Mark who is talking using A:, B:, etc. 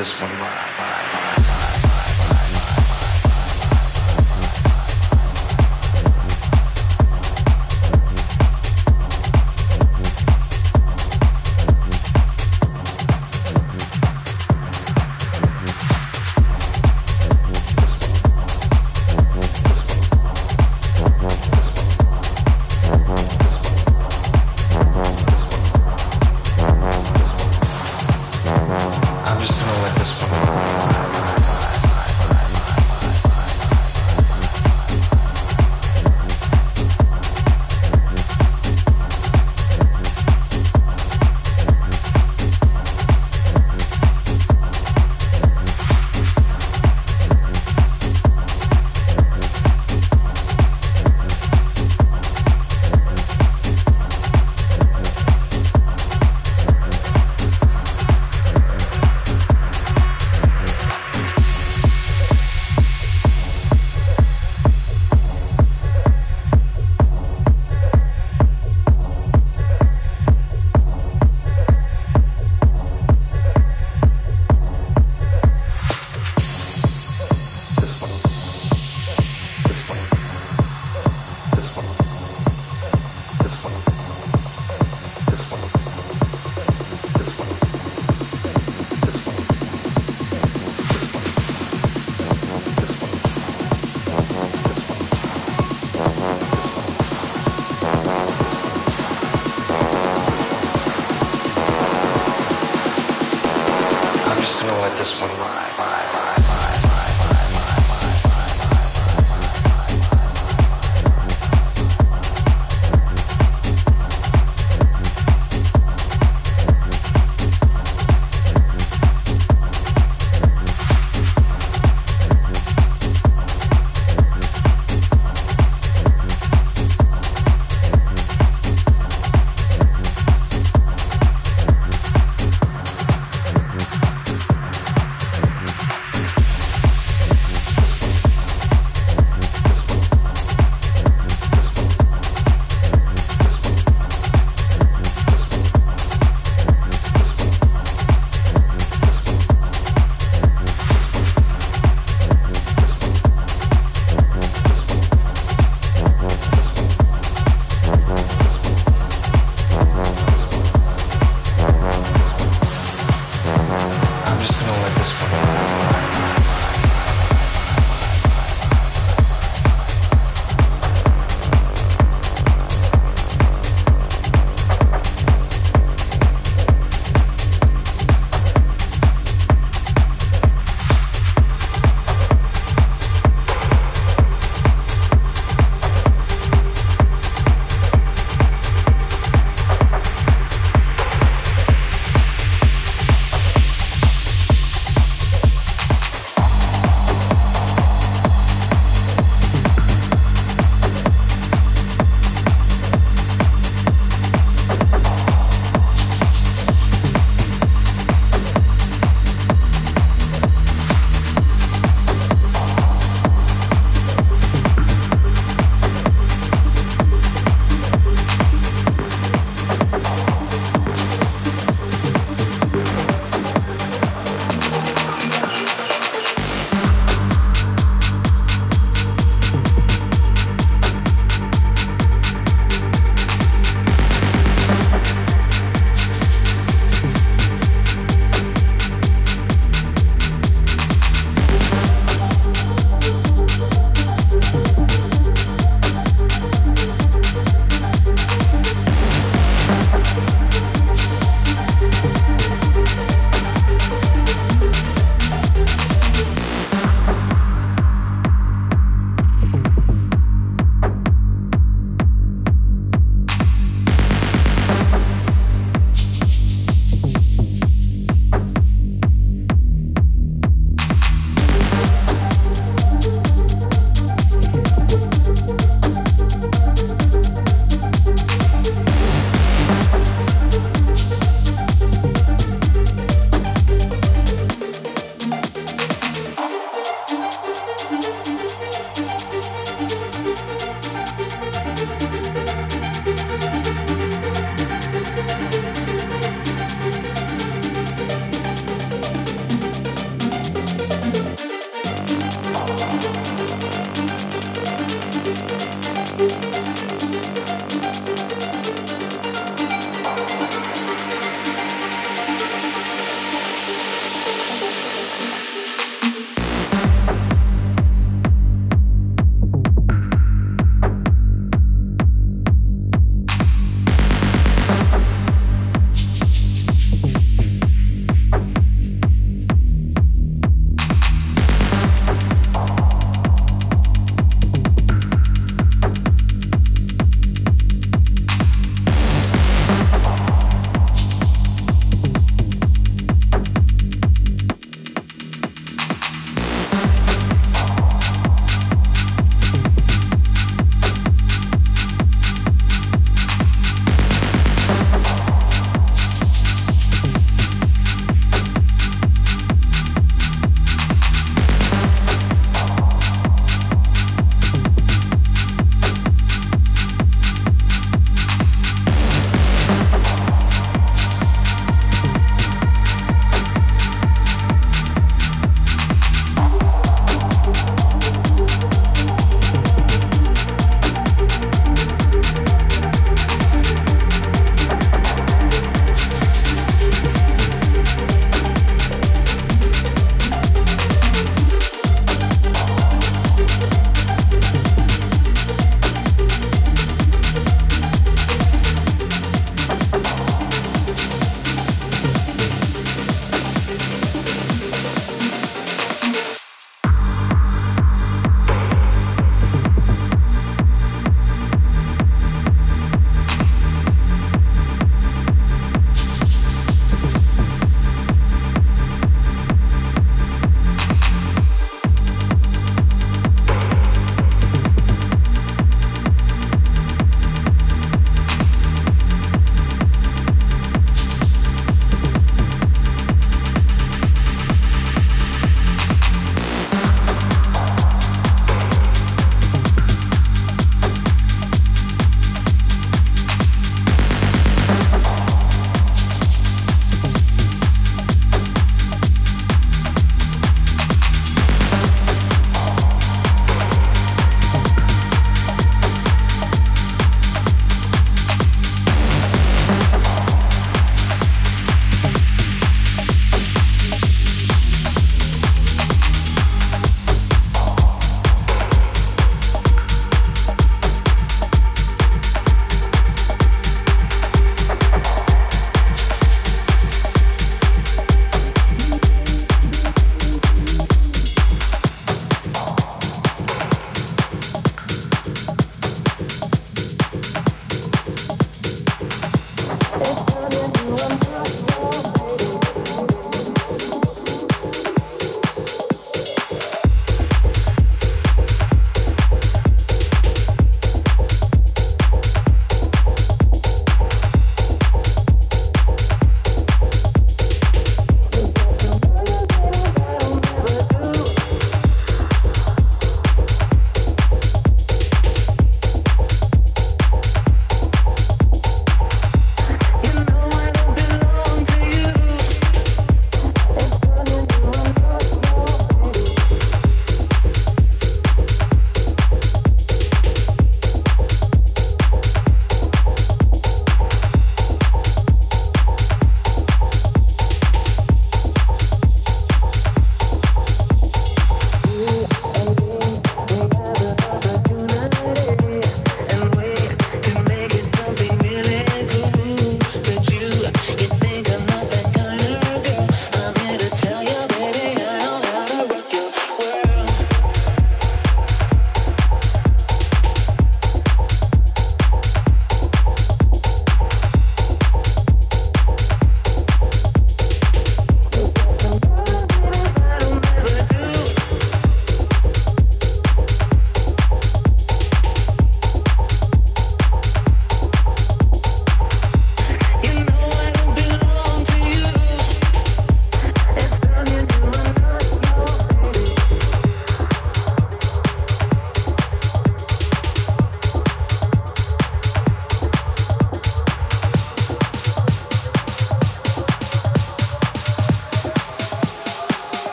A: this one.